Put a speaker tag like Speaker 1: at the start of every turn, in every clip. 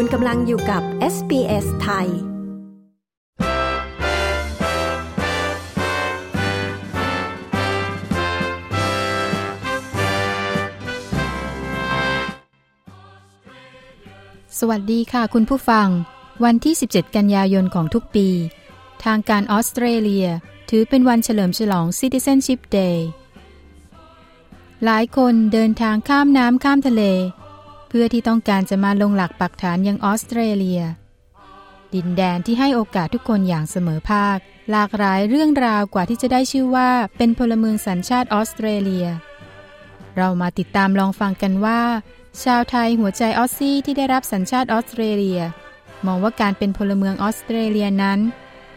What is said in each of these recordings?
Speaker 1: คุณกำลังอยู่กับ SBS ไทย
Speaker 2: สวัสดีค่ะคุณผู้ฟัง วันที่ 17 กันยายนของทุกปี ทางการออสเตรเลีย ถือเป็นวันเฉลิมฉลอง Citizenship Day หลายคนเดินทางข้ามน้ำข้ามทะเล เพื่อที่ต้องการจะมาลงหลักปักฐานยังออสเตรเลีย ดินแดนที่ให้โอกาสทุกคนอย่างเสมอภาค หลากหลายเรื่องราวกว่าที่จะได้ชื่อว่าเป็นพลเมืองสัญชาติออสเตรเลีย เรามาติดตามลองฟังกันว่า ชาวไทยหัวใจออสซี่ที่ได้รับสัญชาติออสเตรเลีย มองว่าการเป็นพลเมืองออสเตรเลียนั้น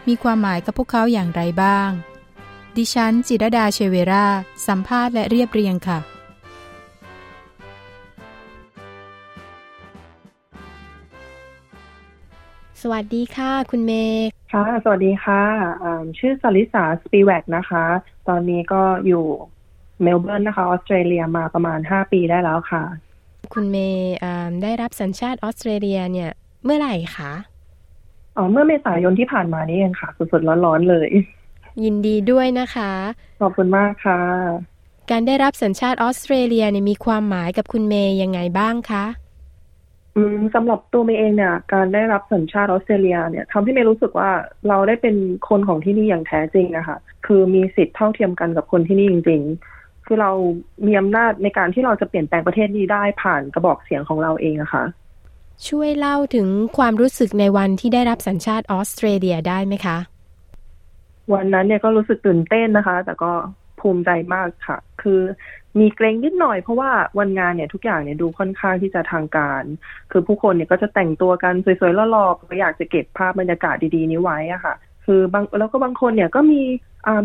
Speaker 2: มีความหมายกับพวกเขาอย่างไรบ้าง ดิฉันจิรดาเชเวรา สัมภาษณ์และเรียบเรียงค่ะ สวัสดีค่ะ คุณเมย์
Speaker 3: ค่ะ สวัสดีค่ะชื่อสลิสาสปีแวกนะคะ ตอนนี้ก็อยู่เมลเบิร์นนะคะ ออสเตรเลียมาประมาณ 5 ปีได้แล้วค่ะ
Speaker 2: คุณเมย์ได้รับสัญชาติออสเตรเลียเนี่ยเมื่อไหร่คะ
Speaker 3: อ๋อเมื่อเมษายนที่ผ่านมานี่เองค่ะ สดๆร้อนๆเลย
Speaker 2: ยินดีด้วยนะคะ
Speaker 3: ขอบคุณมากค่ะ
Speaker 2: การได้รับสัญชาติออสเตรเลียเนี่ยมีความหมายกับคุณเมย์ยังไงบ้างคะ
Speaker 3: อืมสำหรับตัวเมย์เองเนี่ย การได้รับสัญชาติออสเตรเลียเนี่ยทำให้เมย์รู้สึกว่าเราได้เป็นคนของที่นี่อย่างแท้จริงนะคะคือมีสิทธิ์เท่าเทียมกันกับคนที่นี่จริง ๆ คือเรามีอำนาจในการที่เราจะเปลี่ยนแปลงประเทศนี้ได้ผ่านกระบอกเสียงของเราเองอะคะ่ะ
Speaker 2: ช่วยเล่าถึงความรู้สึกในวันที่ได้รับสัญชาติออสเตรเลียได้ไหมคะ
Speaker 3: วันนั้นเนี่ยก็รู้สึกตื่นเต้นนะคะ แต่ก็ ภูมิใจมากค่ะ คือมีเกรงนิดหน่อยเพราะว่าวันงานเนี่ยทุกอย่างเนี่ยดูค่อนข้างที่จะทางการ คือผู้คนเนี่ยก็จะแต่งตัวกันสวยๆล่อๆก็อยากจะเก็บภาพบรรยากาศดีๆนี้ไว้อะค่ะ คือบางแล้วก็บางคนเนี่ยก็มี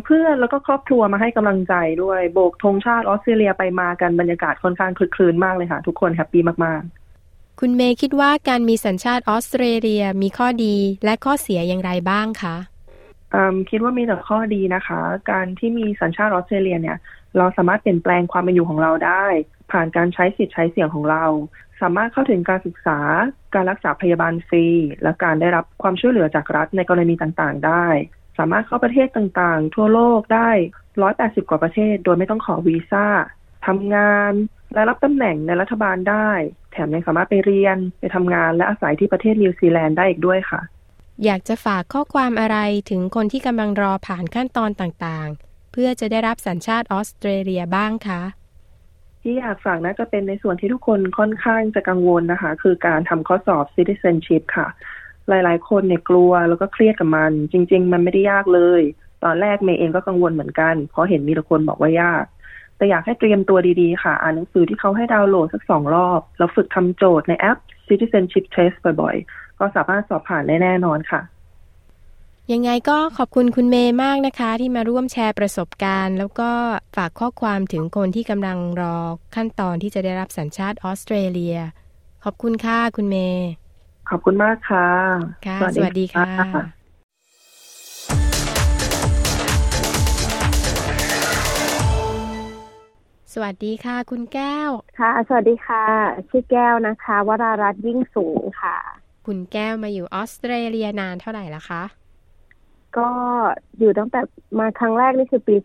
Speaker 3: เพื่อนแล้วก็ครอบครัวมาให้กำลังใจด้วยโบกธงชาติออสเตรเลียไปมากันบรรยากาศค่อนข้างคลึกคลืนมากเลยค่ะ ทุกคนแฮปปี้มากๆ
Speaker 2: คุณเมย์คิดว่าการมีสัญชาติออสเตรเลียมีข้อดีและข้อเสียอย่างไรบ้างคะ
Speaker 3: คิดว่ามีแต่ข้อดีนะคะ การที่มีสัญชาติออสเตรเลียเนี่ย เราสามารถเปลี่ยนแปลงความเป็นอยู่ของเราได้ ผ่านการใช้สิทธิ์ใช้เสียงของเรา สามารถเข้าถึงการศึกษา การรักษาพยาบาลฟรี และการได้รับความช่วยเหลือจากรัฐในกรณีต่างๆ ได้ สามารถเข้าประเทศต่างๆ ทั่วโลกได้ 180 กว่าประเทศ โดยไม่ต้องขอวีซ่าทำงานและรับตำแหน่งในรัฐบาลได้ แถมยังสามารถไปเรียนไปทำงานและอาศัยที่ประเทศนิวซีแลนด์ได้อีกด้วยค่ะ
Speaker 2: อยากจะฝากข้อความอะไรถึงคนที่กำลังรอผ่านขั้นตอนต่างๆ เพื่อจะได้รับสัญชาติออสเตรเลียบ้างคะ
Speaker 3: ที่อยากฝากน่าจะเป็นในส่วนที่ทุกคนค่อนข้างจะกังวลนะคะ คือการทำข้อสอบ citizenship ค่ะ หลายๆ คนเนี่ยกลัวแล้วก็เครียดกับมัน จริง ๆ มันไม่ได้ยากเลย ตอนแรกเมย์เองก็กังวลเหมือนกัน เพราะเห็นมีแต่คนบอกว่ายาก แต่อยากให้เตรียมตัวดีๆ ค่ะ อ่านหนังสือที่เขาให้ดาวน์โหลดสักสองรอบ แล้วฝึกทำโจทย์ในแอป citizenship test บ่อยๆ ก็สามารถสอบผ่านได้แน่นอนค่ะ
Speaker 2: ยังไงก็ขอบคุณคุณเมย์มากนะคะ ที่มาร่วมแชร์ประสบการณ์ แล้วก็ฝากข้อความถึงคนที่กำลังรอขั้นตอนที่จะได้รับสัญชาติออสเตรเลีย ขอบคุณค่ะคุณเมย์
Speaker 3: ขอบคุณมากค่ะ
Speaker 2: ค่ะสวัสดีค่ะสวัสดีค่ะ คุณแก้ว
Speaker 4: ค่ะ สวัสดีค่ะ ชื่อแก้วนะคะ วรารัตน์ยิ่งสูงค่ะ
Speaker 2: คุณแก้วมาอยู่ออสเตรเลียนานเท่าไหร่ละคะ
Speaker 4: ก็อยู่ตั้งแต่มาครั้งแรกนี่คือปี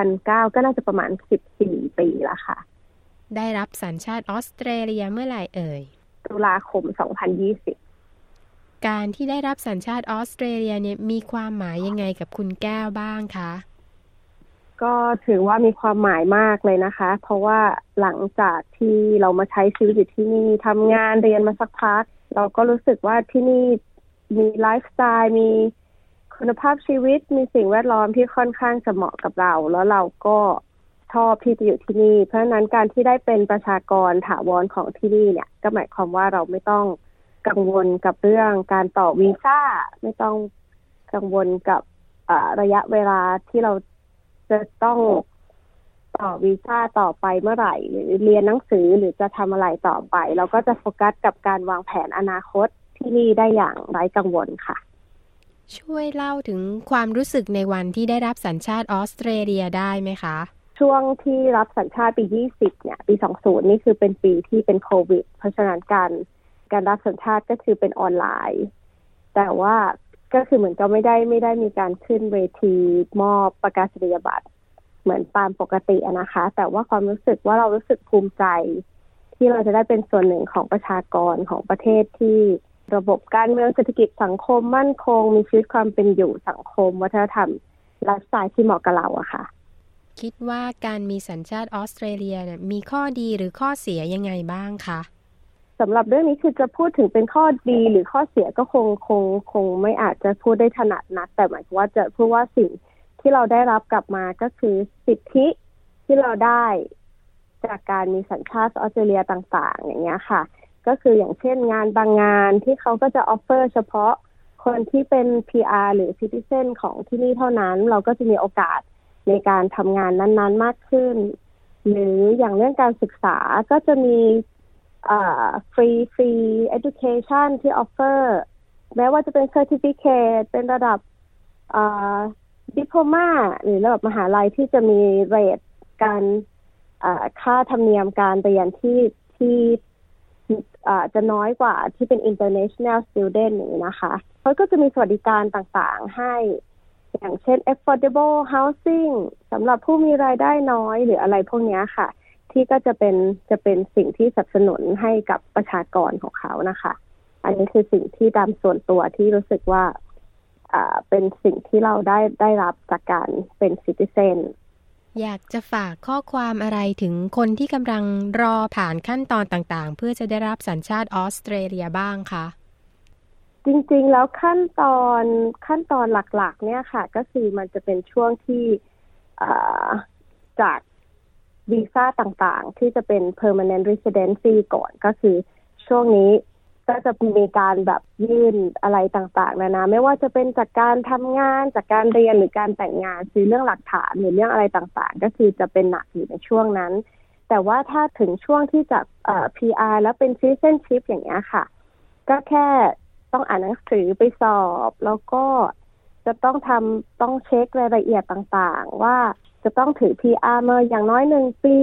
Speaker 4: 2009 ก็น่าจะประมาณ 14 ปีแล้วค่ะ
Speaker 2: ได้รับสัญชาติออสเตรเลียเมื่อไหร่เอ่ย
Speaker 4: ตุลาคม 2020
Speaker 2: การที่ได้รับสัญชาติออสเตรเลียเนี่ยมีความหมายยังไงกับคุณแก้วบ้างคะ
Speaker 4: ก็ถือว่ามีความหมายมากเลยนะคะ เพราะว่าหลังจากที่เรามาใช้ชีวิตอยู่ที่นี่ทำงานเรียนมาสักพัก เราก็รู้สึกว่าที่นี่มีไลฟ์สไตล์มีคุณภาพชีวิตมีสิ่งแวดล้อมที่ค่อนข้างจะเหมาะกับเรา แล้วเราก็ชอบที่จะอยู่ที่นี่ เพราะฉะนั้นการที่ได้เป็นประชากรถาวรของที่นี่เนี่ย ก็หมายความว่าเราไม่ต้องกังวลกับเรื่องการต่อวีซ่าไม่ต้องกังวลกับระยะเวลาที่เราจะต้อง ต่อวีซ่าต่อไปเมื่อไหร่ หรือเรียนหนังสือหรือจะทำอะไรต่อไป เราก็จะโฟกัสกับการวางแผนอนาคตที่นี่ได้อย่างไร้กังวลค่ะ
Speaker 2: ช่วยเล่าถึงความรู้สึกในวันที่ได้รับสัญชาติออสเตรเลียได้ไหมคะ
Speaker 4: ช่วงที่รับสัญชาติปี 20 เนี่ย ปี 20 นี่คือเป็นปีที่เป็นโควิด เพราะฉะนั้นการการรับสัญชาติก็คือเป็นออนไลน์ แต่ว่าก็คือเหมือนก็ไม่ได้ไม่ได้มีการขึ้นเวทีมอบประกาศนียบัตร เหมือนตามปกตินะคะ แต่ว่าความรู้สึกว่าเรารู้สึกภูมิใจ ที่เราจะได้เป็นส่วนหนึ่งของประชากรของประเทศที่ระบบการเมืองเศรษฐกิจสังคมมั่นคง มีชีวิตความเป็นอยู่สังคม วัฒนธรรมไลฟ์สไตล์ที่เหมาะกับเราอะค่ะ
Speaker 2: คิดว่าการมีสัญชาติออสเตรเลียเนี่ยมีข้อดีหรือข้อเสียยังไงบ้างคะ
Speaker 4: สำหรับเรื่องนี้คือจะพูดถึงเป็นข้อดีหรือข้อเสียก็คงคงคงไม่อาจจะพูดได้ถนัดนักแต่หมายถึงว่าจะพูดว่าสิ่ง ที่เราได้รับกลับมาก็คือสิทธิที่เราได้จากการมีสัญชาติออสเตรเลียต่างๆ อย่างเงี้ยค่ะ ก็คืออย่างเช่นงานบางงานที่เขาก็จะ offer เฉพาะคนที่เป็น PR หรือ Citizen ของที่นี่เท่านั้น เราก็จะมีโอกาสในการทำงานนั้น ๆ มากขึ้น หรืออย่างเรื่องการศึกษาก็จะมีฟรีฟรี education ที่ offer แม้ว่าจะเป็น certificate เป็นระดับ diploma หรือระดับมหาลัยที่จะมี rate การค่าธรรมเนียมการเรียนที่ที่จะน้อยกว่าที่เป็น international student นี้นะคะเขาก็จะมีสวัสดิการต่างๆให้ อย่างเช่น affordable housing สำหรับผู้มีรายได้น้อยหรืออะไรพวกนี้ค่ะ ที่ก็จะเป็นจะเป็นสิ่งที่สนับสนุนให้กับประชากรของเขานะคะ อันนี้คือสิ่งที่ตามส่วนตัวที่รู้สึกว่า เป็นสิ่งที่เราได้ได้รับจากการเป็นซิติเซน
Speaker 2: อยากจะฝากข้อความอะไรถึงคนที่กำลังรอผ่านขั้นตอนต่างๆ เพื่อจะได้รับสัญชาติออสเตรเลียบ้างคะ
Speaker 4: จริงๆ แล้วขั้นตอนขั้นตอนหลักๆ เนี่ยค่ะ ก็คือมันจะเป็นช่วงที่จากวีซ่าต่างๆ ที่จะเป็น permanent residency ก่อนก็คือช่วงนี้ ก็จะมีการแบบยื่นอะไรต่างๆนานาไม่ว่าจะเป็นจากการทำงานจากการเรียนหรือการแต่งงานซื้อเรื่องหลักฐานหรือเรื่องอะไรต่างๆ ก็คือจะเป็นหนักอยู่ในช่วงนั้น แต่ว่าถ้าถึงช่วงที่จะเอ่อ PR แล้วเป็น citizenship อย่างเงี้ยค่ะ ก็แค่ต้องอ่านหนังสือไปสอบ แล้วก็จะต้องทำต้องเช็ครายละเอียดต่างๆ ว่าจะต้องถือ PR มาอย่างน้อยหนึ่งปี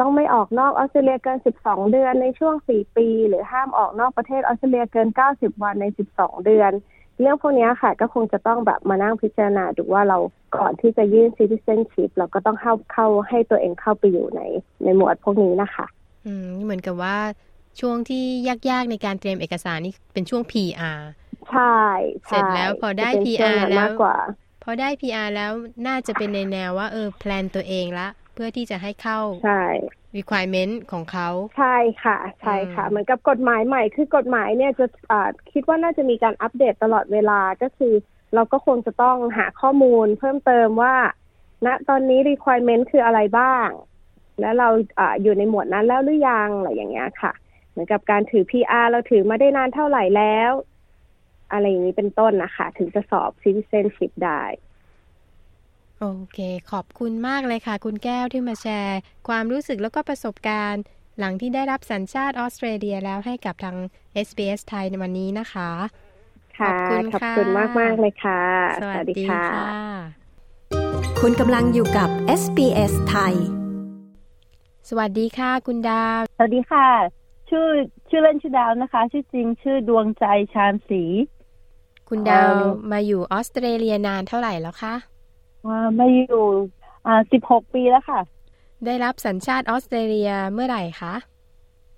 Speaker 4: ต้องไม่ออกนอกออสเตรเลียเกิน 12 เดือนในช่วง 4 ปี หรือห้ามออกนอกประเทศออสเตรเลียเกิน 90 วันใน 12 เดือน เรื่องพวกนี้ค่ะก็คงจะต้องแบบมานั่งพิจารณาดูว่าเราก่อนที่จะยื่น citizenship เราก็ต้องเข้าเข้าให้ตัวเองเข้าไปอยู่ในในหมวดพวกนี้นะคะ
Speaker 2: อืมเหมือนกับว่าช่วงที่ยากๆในการเตรียมเอกสารนี่เป็นช่วง PR
Speaker 4: ใช่
Speaker 2: เสร็จแล้วพอได้ PR แล้วพอได้ PR แล้วน่าจะเป็นในแนวว่าเออแพลนตัวเองละ พื่อที่จะให้เข้า
Speaker 4: ใช่
Speaker 2: requirement ของเขา
Speaker 4: ใช่ค่ะ ใช่ค่ะ เหมือนกับกฎหมายใหม่ คือกฎหมายเนี่ยจะคิดว่าน่าจะมีการอัปเดตตลอดเวลาก็คือ เราก็คงจะต้องหาข้อมูลเพิ่มเติมว่าณตอนนี้ requirement คืออะไรบ้าง แล้วเราออยู่ในหมวดนั้นแล้วหรือยังอะไรอย่างเงี้ยค่ะ เหมือนกับการถือ PR เราถือมาได้นานเท่าไหร่แล้ว อะไรอย่างนี้เป็นต้นนะคะ ถึงจะสอบ citizenship ได้
Speaker 2: โอเค ขอบคุณมากเลยค่ะ คุณแก้วที่มาแชร์ ความรู้สึกแล้วก็ประสบการณ์ หลังที่ได้รับสัญชาติออสเตรเลียแล้วให้กับทาง SBS ไทยในวันนี้นะคะ
Speaker 4: ขอบคุณขอบคุณมากมากเลยค่ะ
Speaker 2: สวัสดีค่ะ
Speaker 1: คุณกำลังอยู่กับ SBS ไทย
Speaker 2: สวัสดีค่ะ คุณดาว
Speaker 5: สวัสดีค่ะ ชื่อชื่อเล่นชื่อดาวนะคะ ชื่อจริงชื่อดวงใจชาญศรี
Speaker 2: คุณดาวมาอยู่ออสเตรเลียนานเท่าไหร่แล้วคะ
Speaker 5: มาอยู่อ่าสิบหกปีแล้วค่ะ
Speaker 2: ได้รับสัญชาติออสเตรเลียเมื่อไหร่คะ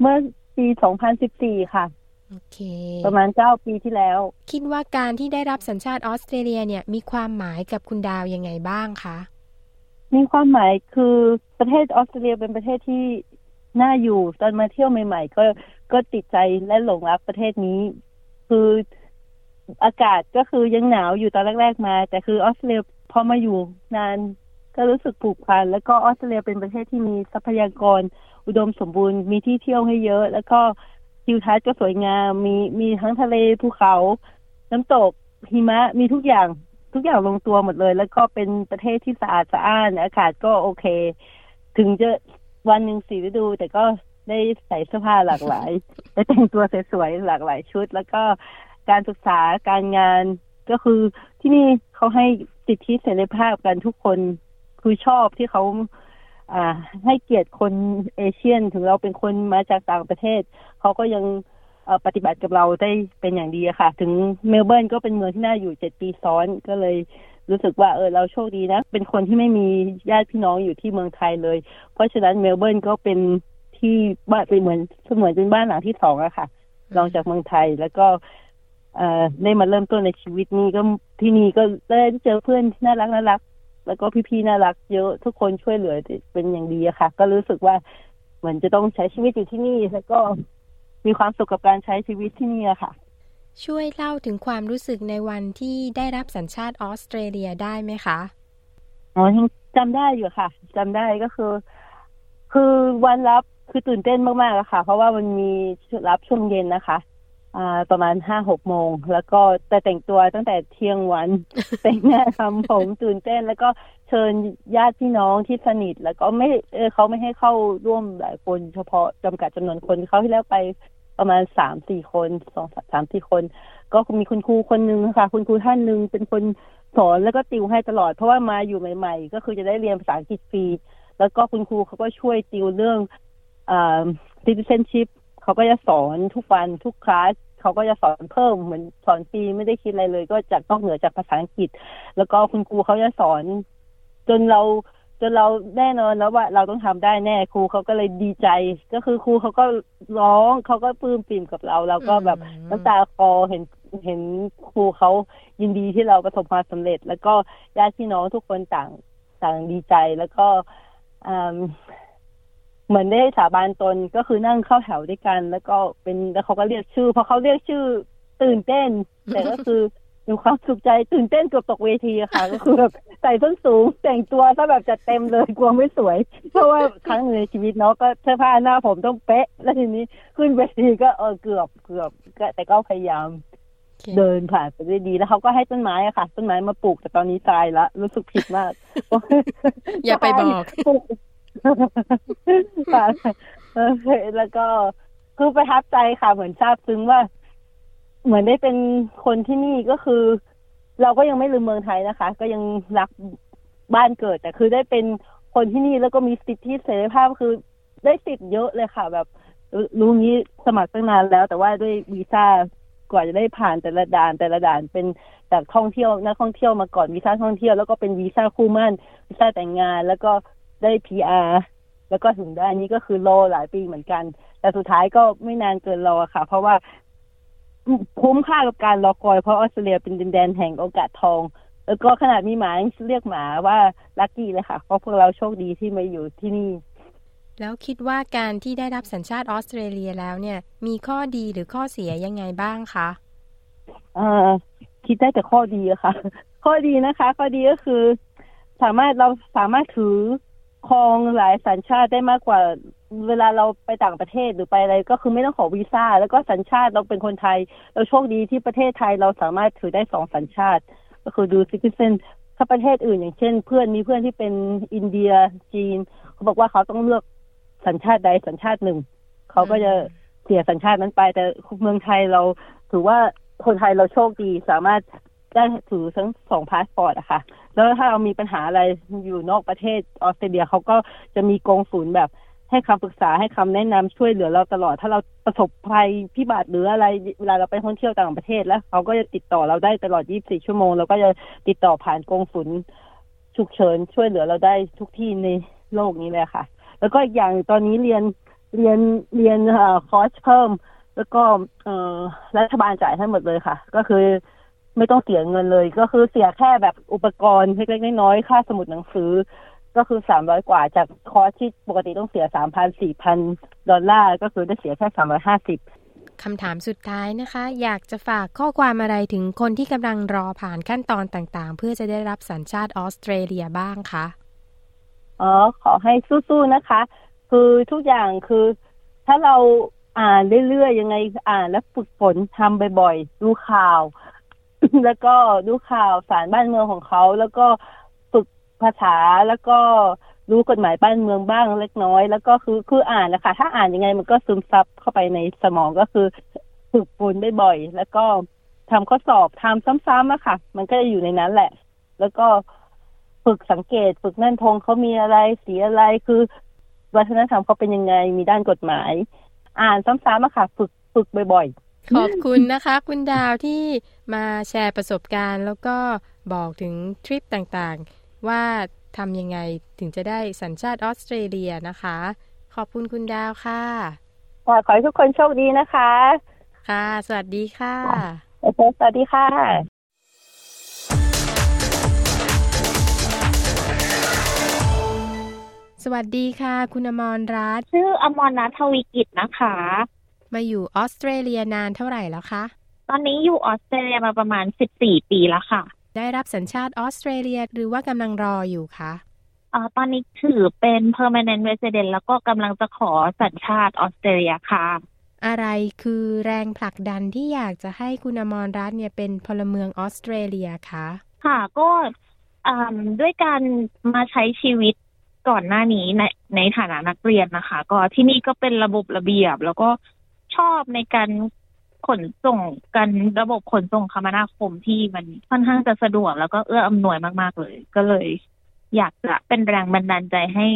Speaker 5: เมื่อปีสองพันสิบสี่ค่ะ
Speaker 2: โอเค
Speaker 5: ประมาณเก้าปีที่แล้ว
Speaker 2: คิดว่าการที่ได้รับสัญชาติออสเตรเลียเนี่ยมีความหมายกับคุณดาวยังไงบ้างคะ
Speaker 5: มีความหมายคือประเทศออสเตรเลียเป็นประเทศที่น่าอยู่ตอนมาเที่ยวใหม่ ๆ ก็ก็ติดใจและหลงรักประเทศนี้ คืออากาศก็คือยังหนาวอยู่ตอนแรก ๆ มา แต่คือออสเตรเลีย พอมาอยู่นานก็รู้สึกผูกพัน แล้วก็ออสเตรเลียเป็นประเทศที่มีทรัพยากรอุดมสมบูรณ์ มีที่เที่ยวให้เยอะ แล้วก็ทิวทัศน์ก็สวยงาม มีมีทั้งทะเลภูเขา น้ำตกหิมะมีทุกอย่างทุกอย่างลงตัวหมดเลย แล้วก็เป็นประเทศที่สะอาดสะอ้านอากาศก็โอเค ถึงจะวันหนึ่งสีฤดู แต่ก็ได้ใส่เสื้อผ้าหลากหลายได้แต่งตัวสวยๆหลากหลายชุด แล้วก็การศึกษาการงาน ก็คือที่นี่เขาให้สิทธิเสรีภาพกันทุกคนคือชอบที่เขาอ่า ให้เกียรติคนเอเชียนถึงเราเป็นคนมาจากต่างประเทศ เขาก็ยังปฏิบัติกับเราได้เป็นอย่างดีค่ะ ถึงเมลเบิร์นก็เป็นเมืองที่น่าอยู่เจ็ดปีซ้อนก็เลยรู้สึกว่าเออเราโชคดีนะ เป็นคนที่ไม่มีญาติพี่น้องอยู่ที่เมืองไทยเลย เพราะฉะนั้นเมลเบิร์นก็เป็นที่บ้านเป็นเหมือนเสมือนเป็นบ้านหลังที่สองอะค่ะลองจากเมืองไทย แล้วก็ เอ่อได้มาเริ่มต้นในชีวิตนี้ก็ที่นี่ก็ได้เจอเพื่อนที่น่ารักน่ารัก แล้วก็พี่ๆน่ารักเยอะทุกคนช่วยเหลือเป็นอย่างดีอะค่ะ ก็รู้สึกว่าเหมือนจะต้องใช้ชีวิตอยู่ที่นี่ แล้วก็มีความสุขกับการใช้ชีวิตที่นี่อะค่ะ
Speaker 2: ช่วยเล่าถึงความรู้สึกในวันที่ได้รับสัญชาติออสเตรเลียได้ไหมคะ
Speaker 5: อ๋อจำได้อยู่ค่ะจำได้ก็คือ คือวันรับคือตื่นเต้นมากๆอะค่ะ เพราะว่ามันมีรับช่วงเย็นนะคะอ่า ประมาณห้าหกโมง แล้วก็แต่แต่งตัวตั้งแต่เที่ยงวัน แต่งหน้าทำผมตื่นเต้น แล้วก็เชิญญาติพี่น้องที่สนิท แล้วก็ไม่เออเขาไม่ให้เข้าร่วมหลายคน เฉพาะจำกัดจำนวนคนเขาที่แล้วไปประมาณสามสี่คนสองสามสี่คน ก็มีคุณครูคนหนึ่งค่ะ คุณครูท่านหนึ่งเป็นคนสอนแล้วก็ติวให้ตลอด เพราะว่ามาอยู่ใหม่ ๆ ก็คือจะได้เรียนภาษาอังกฤษฟรีแล้วก็คุณครูเขาก็ช่วยติวเรื่องอ่า citizenship เขาก็จะสอนทุกวันทุกคลาสเขาก็จะสอนเพิ่มเหมือนสอนฟรีไม่ได้คิดอะไรเลย ก็จากนอกเหนือจากภาษาอังกฤษ แล้วก็คุณครูเขาจะสอน จนเราจนเราแน่นอนแล้วว่าเราต้องทำได้แน่ครูเขาก็เลยดีใจ ก็คือครูเขาก็ร้องเขาก็ปลื้มปิ่มกับเรา เราก็แบบน้ำตาคอเห็นเห็นครูเขายินดีที่เราประสบความสำเร็จ แล้วก็ญาติพี่น้องทุกคนต่างต่างดีใจแล้วก็ เหมือนได้สาบานตนก็คือนั่งเข้าแถวด้วยกัน แล้วก็เป็นแล้วเขาก็เรียกชื่อพอเขาเรียกชื่อตื่นเต้น แต่ก็คือมีความสุขใจตื่นเต้นเกือบตกเวทีค่ะ ก็คือแบบใส่ส้นสูงแต่งตัวซะแบบจะเต็มเลยกลัวไม่สวย เพราะว่าครั้งหนึ่งในชีวิตเนาะก็เสื้อผ้าหน้าผมต้องเป๊ะ แล้วทีนี้ขึ้นเวทีก็เออเกือบเกือบแต่ก็พยายาม เดินผ่านไปได้ดีแล้วเขาก็ให้ต้นไม้อะค่ะ ต้นไม้มาปลูกแต่ตอนนี้ตายละรู้สึกผิดมาก
Speaker 2: อย่าไปบอก
Speaker 5: แล้วก็คือประทับใจค่ะ เหมือนทราบซึ้งว่า เหมือนได้เป็นคนที่นี่ก็คือ เราก็ยังไม่ลืมเมืองไทยนะคะ ก็ยังรักบ้านเกิด แต่คือได้เป็นคนที่นี่แล้วก็มีสิทธิเสรีภาพคือได้สิทธิ์เยอะเลยค่ะ แบบรู้งี้สมัครตั้งนานแล้ว แต่ว่าด้วยวีซ่ากว่าจะได้ผ่านแต่ละด่านแต่ละด่านเป็นจากท่องเที่ยวนักท่องเที่ยวมาก่อนวีซ่าท่องเที่ยวแล้วก็เป็นวีซ่าคู่มั่นวีซ่าแต่งงาน แล้วก็ ได้พีอาร์แล้วก็ถึงได้นี้ก็คือรอหลายปีเหมือนกัน แต่สุดท้ายก็ไม่นานเกินรอค่ะ เพราะว่าคุ้มค่ากับการรอคอย เพราะออสเตรเลียเป็นดินแดนแห่งโอกาสทอง แล้วก็ขนาดมีหมาเรียกหมาว่าลัคกี้เลยค่ะ เพราะพวกเราโชคดีที่มาอยู่ที่นี่
Speaker 2: แล้วคิดว่าการที่ได้รับสัญชาติออสเตรเลียแล้วเนี่ย มีข้อดีหรือข้อเสียยังไงบ้างคะ
Speaker 5: เอ่อคิดได้แต่ข้อดีอะค่ะ ข้อดีนะคะ ข้อดีก็คือ สามารถเราสามารถถือ ครองหลายสัญชาติได้มากกว่าเวลาเราไปต่างประเทศหรือไปอะไรก็คือไม่ต้องขอวีซ่า แล้วก็สัญชาติเราเป็นคนไทย เราโชคดีที่ประเทศไทยเราสามารถถือได้สองสัญชาติ ก็คือดูซิติเซนถ้าประเทศอื่นอย่างเช่น เพื่อนมีเพื่อนที่เป็นอินเดียจีน เขาบอกว่าเขาต้องเลือกสัญชาติใดสัญชาติหนึ่ง เขาก็จะเสียสัญชาตินั้นไป แต่เมืองไทยเราถือว่าคนไทยเราโชคดีสามารถ ได้ถือทั้งสองพาสปอร์ตอะค่ะ แล้วถ้าเรามีปัญหาอะไรอยู่นอกประเทศออสเตรเลียเขาก็จะมีกองศูนย์แบบให้คำปรึกษาให้คำแนะนำช่วยเหลือเราตลอด ถ้าเราประสบภัยพิบัติหรืออะไรเวลาเราไปท่องเที่ยวต่างประเทศแล้วเขาก็จะติดต่อเราได้ตลอด 24 ชั่วโมงเราก็จะติดต่อผ่านกองศูนย์ฉุกเฉินช่วยเหลือเราได้ทุกที่ในโลกนี้เลยค่ะ แล้วก็อีกอย่างตอนนี้เรียนเรียนเรียนคอร์สเพิ่ม แล้วก็เออรัฐบาลจ่ายให้หมดเลยค่ะ ก็คือ ไม่ต้องเสียเงินเลย ก็คือเสียแค่แบบอุปกรณ์เล็กๆน้อยๆค่าสมุดหนังสือ ก็คือสามร้อยกว่าจากคอร์สที่ปกติต้องเสียสามพันสี่พันดอลลาร์ก็คือได้เสียแค่สามร้อยห้าสิบ
Speaker 2: คำถามสุดท้ายนะคะ อยากจะฝากข้อความอะไรถึงคนที่กำลังรอผ่านขั้นตอนต่างๆ เพื่อจะได้รับสัญชาติออสเตรเลียบ้างคะ
Speaker 5: อ๋อขอให้สู้ๆนะคะ คือทุกอย่างคือถ้าเราอ่านเรื่อยๆยังไงอ่านแล้วฝึกฝนทำบ่อยๆ ดูข่าว แล้วก็ดูข่าวสารบ้านเมืองของเขา แล้วก็ฝึกภาษาแล้วก็รู้กฎหมายบ้านเมืองบ้างเล็กน้อย แล้วก็คือคืออ่านนะคะถ้าอ่านยังไงมันก็ซึมซับเข้าไปในสมองก็คือฝึกฝนบ่อยๆแล้วก็ทำข้อสอบทำซ้ำๆอะค่ะ มันก็จะอยู่ในนั้นแหละ แล้วก็ฝึกสังเกต ฝึกนั่นธงเขามีอะไรสีอะไรคือ วัฒนธรรมเขาเป็นยังไงมีด้านกฎหมาย อ่านซ้ำๆอะค่ะ ฝึกฝึกบ่อย
Speaker 2: ๆ ขอบคุณนะคะ คุณดาวที่มาแชร์ประสบการณ์ แล้วก็บอกถึงทริปต่างๆ ว่าทำยังไงถึงจะได้สัญชาติออสเตรเลียนะคะ ขอบคุณคุณดาวค่ะ
Speaker 5: ขอให้ทุกคนโชคดีนะคะ
Speaker 2: ค่ะ สวัสดีค่ะ
Speaker 5: สวัสดีค่ะ
Speaker 2: สวัสดีค่ะ คุณอมรรัต
Speaker 6: ชื่ออมรรัตทวีกิจนะคะ
Speaker 2: มาอยู่ออสเตรเลียนานเท่าไหร่แล้วคะ
Speaker 6: ตอนนี้อยู่ออสเตรเลียมาประมาณ 14 ปีแล้วค่ะ
Speaker 2: ได้รับสัญชาติออสเตรเลียหรือว่ากำลังรออยู่คะ
Speaker 6: อ่าตอนนี้ถือเป็น permanent resident แล้วก็กำลังจะขอสัญชาติออสเตรเลียค่ะ
Speaker 2: อะไรคือแรงผลักดันที่อยากจะให้คุณอมรรัตน์เนี่ยเป็นพลเมืองออสเตรเลียคะ
Speaker 6: ค่ะก็ด้วยการมาใช้ชีวิตก่อนหน้านี้ในในฐานะนักเรียนนะคะ ก็ที่นี่ก็เป็นระบบระเบียบ แล้วก็ ชอบในการขนส่งกันระบบขนส่งคมนาคมที่มันค่อนข้างจะสะดวก แล้วก็เอื้ออำนวยมากๆเลย ก็เลย อยากจะเป็นแรงบันดาลใจให้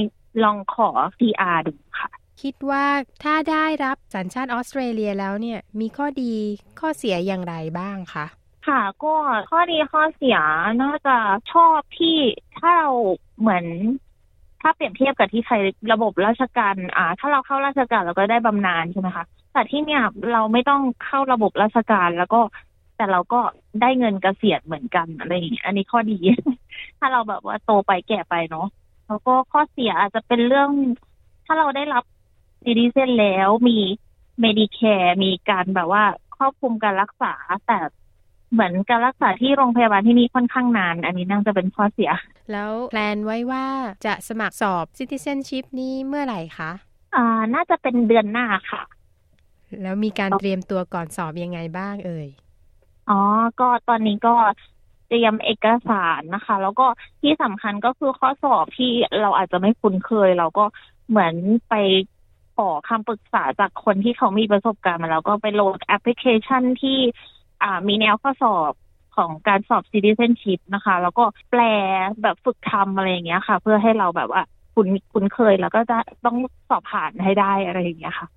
Speaker 6: ลองขอ PR ดูค่ะ
Speaker 2: คิดว่าถ้าได้รับสัญชาติออสเตรเลียแล้วเนี่ย มีข้อดีข้อเสียอย่างไรบ้างคะ
Speaker 6: ค่ะ ก็ข้อดีข้อเสียน่าจะชอบที่ถ้าเราเหมือนถ้าเปรียบเทียบกับที่ไทยระบบราชการ อ่า ถ้าเราเข้าราชการเราก็ได้บำนาญใช่ไหมคะ แต่ที่เนี่ยเราไม่ต้องเข้าระบบราชการแล้วก็ แต่เราก็ได้เงินเกษียณเหมือนกันอะไรอย่างเงี้ยอันนี้ข้อดี ถ้าเราแบบว่าโตไปแก่ไปเนาะแล้วก็ข้อเสียอาจจะเป็นเรื่อง ถ้าเราได้รับ citizen แล้วมี Medicare มีการแบบว่าครอบคลุมการรักษาแต่เหมือนการรักษาที่โรงพยาบาลที่นี่ค่อนข้างนาน อันนี้น่าจะเป็นข้อเสีย
Speaker 2: แล้ว plan ไว้ว่าจะสมัครสอบ Citizenship นี้เมื่อไหร่คะ
Speaker 6: อ่า น่าจะเป็นเดือนหน้าค่ะ
Speaker 2: แล้วมีการเตรียมตัวก่อนสอบยังไงบ้างเอ่ย
Speaker 6: อ๋อ ก็ตอนนี้ก็เตรียมเอกสารนะคะ แล้วก็ที่สำคัญก็คือข้อสอบที่เราอาจจะไม่คุ้นเคย เราก็เหมือนไปขอคำปรึกษาจากคนที่เขามีประสบการณ์มาแล้วก็ไปโหลดแอปพลิเคชันที่อ่ามีแนวข้อสอบของการสอบ citizenship นะคะ แล้วก็แปลแบบฝึกทำอะไรอย่างเงี้ยค่ะ เพื่อให้เราแบบว่า คุ้นคุ้นเคยแล้วก็จะต้องสอบผ่านให้ได้อะไรอย่างเงี้ยค่ะ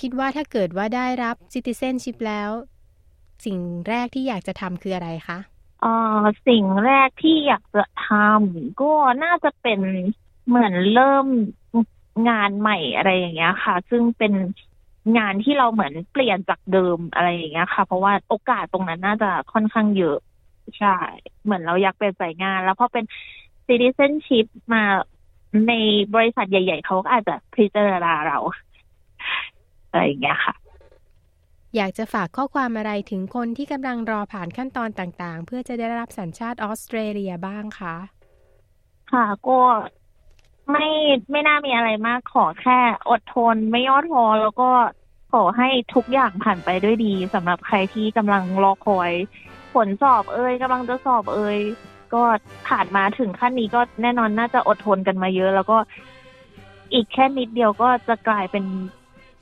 Speaker 2: คิดว่าถ้าเกิดว่าได้รับ citizenship แล้ว สิ่งแรกที่อยากจะทำคืออะไรคะ
Speaker 6: อ่อสิ่งแรกที่อยากจะทำก็น่าจะเป็นเหมือนเริ่มงานใหม่อะไรอย่างเงี้ยค่ะ ซึ่งเป็นงานที่เราเหมือนเปลี่ยนจากเดิมอะไรอย่างเงี้ยค่ะ เพราะว่าโอกาสตรงนั้นน่าจะค่อนข้างเยอะใช่ เหมือนเราอยากเป็นสายงาน แล้วพอเป็น citizenship มาในบริษัทใหญ่ ๆ เขาก็อาจจะพิจารณาเรา อะไรอย่างเงี้ยค่ะ
Speaker 2: อยากจะฝากข้อความอะไรถึงคนที่กำลังรอผ่านขั้นตอนต่างๆ เพื่อจะได้รับสัญชาติออสเตรเลียบ้างคะ
Speaker 6: ค่ะก็ไม่ไม่น่ามีอะไรมากขอแค่อดทนไม่ย่อท้อแล้วก็ขอให้ทุกอย่างผ่านไปด้วยดีสำหรับใครที่กำลังรอคอย ผลสอบเอ่ยกำลังจะสอบเอ่ยก็ผ่านมาถึงขั้นนี้ก็แน่นอนน่าจะอดทนกันมาเยอะ แล้วก็อีกแค่นิดเดียวก็จะกลายเป็น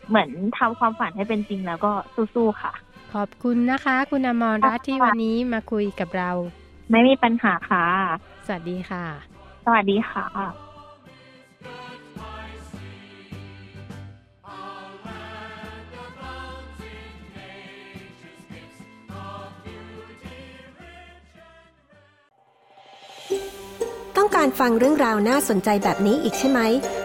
Speaker 6: เหมือนทำความฝันให้เป็นจริงแล้วก็สู้ๆค่ะ
Speaker 2: ขอบคุณนะคะ คุณอมรรัตที่วันนี้มาคุยกับเรา
Speaker 6: ไม่มีปัญหาค่ะ
Speaker 2: สวัสดีค่ะ
Speaker 6: สวัสดีค่ะ
Speaker 1: ต้องการฟังเรื่องราวน่าสนใจแบบนี้อีกใช่ไหม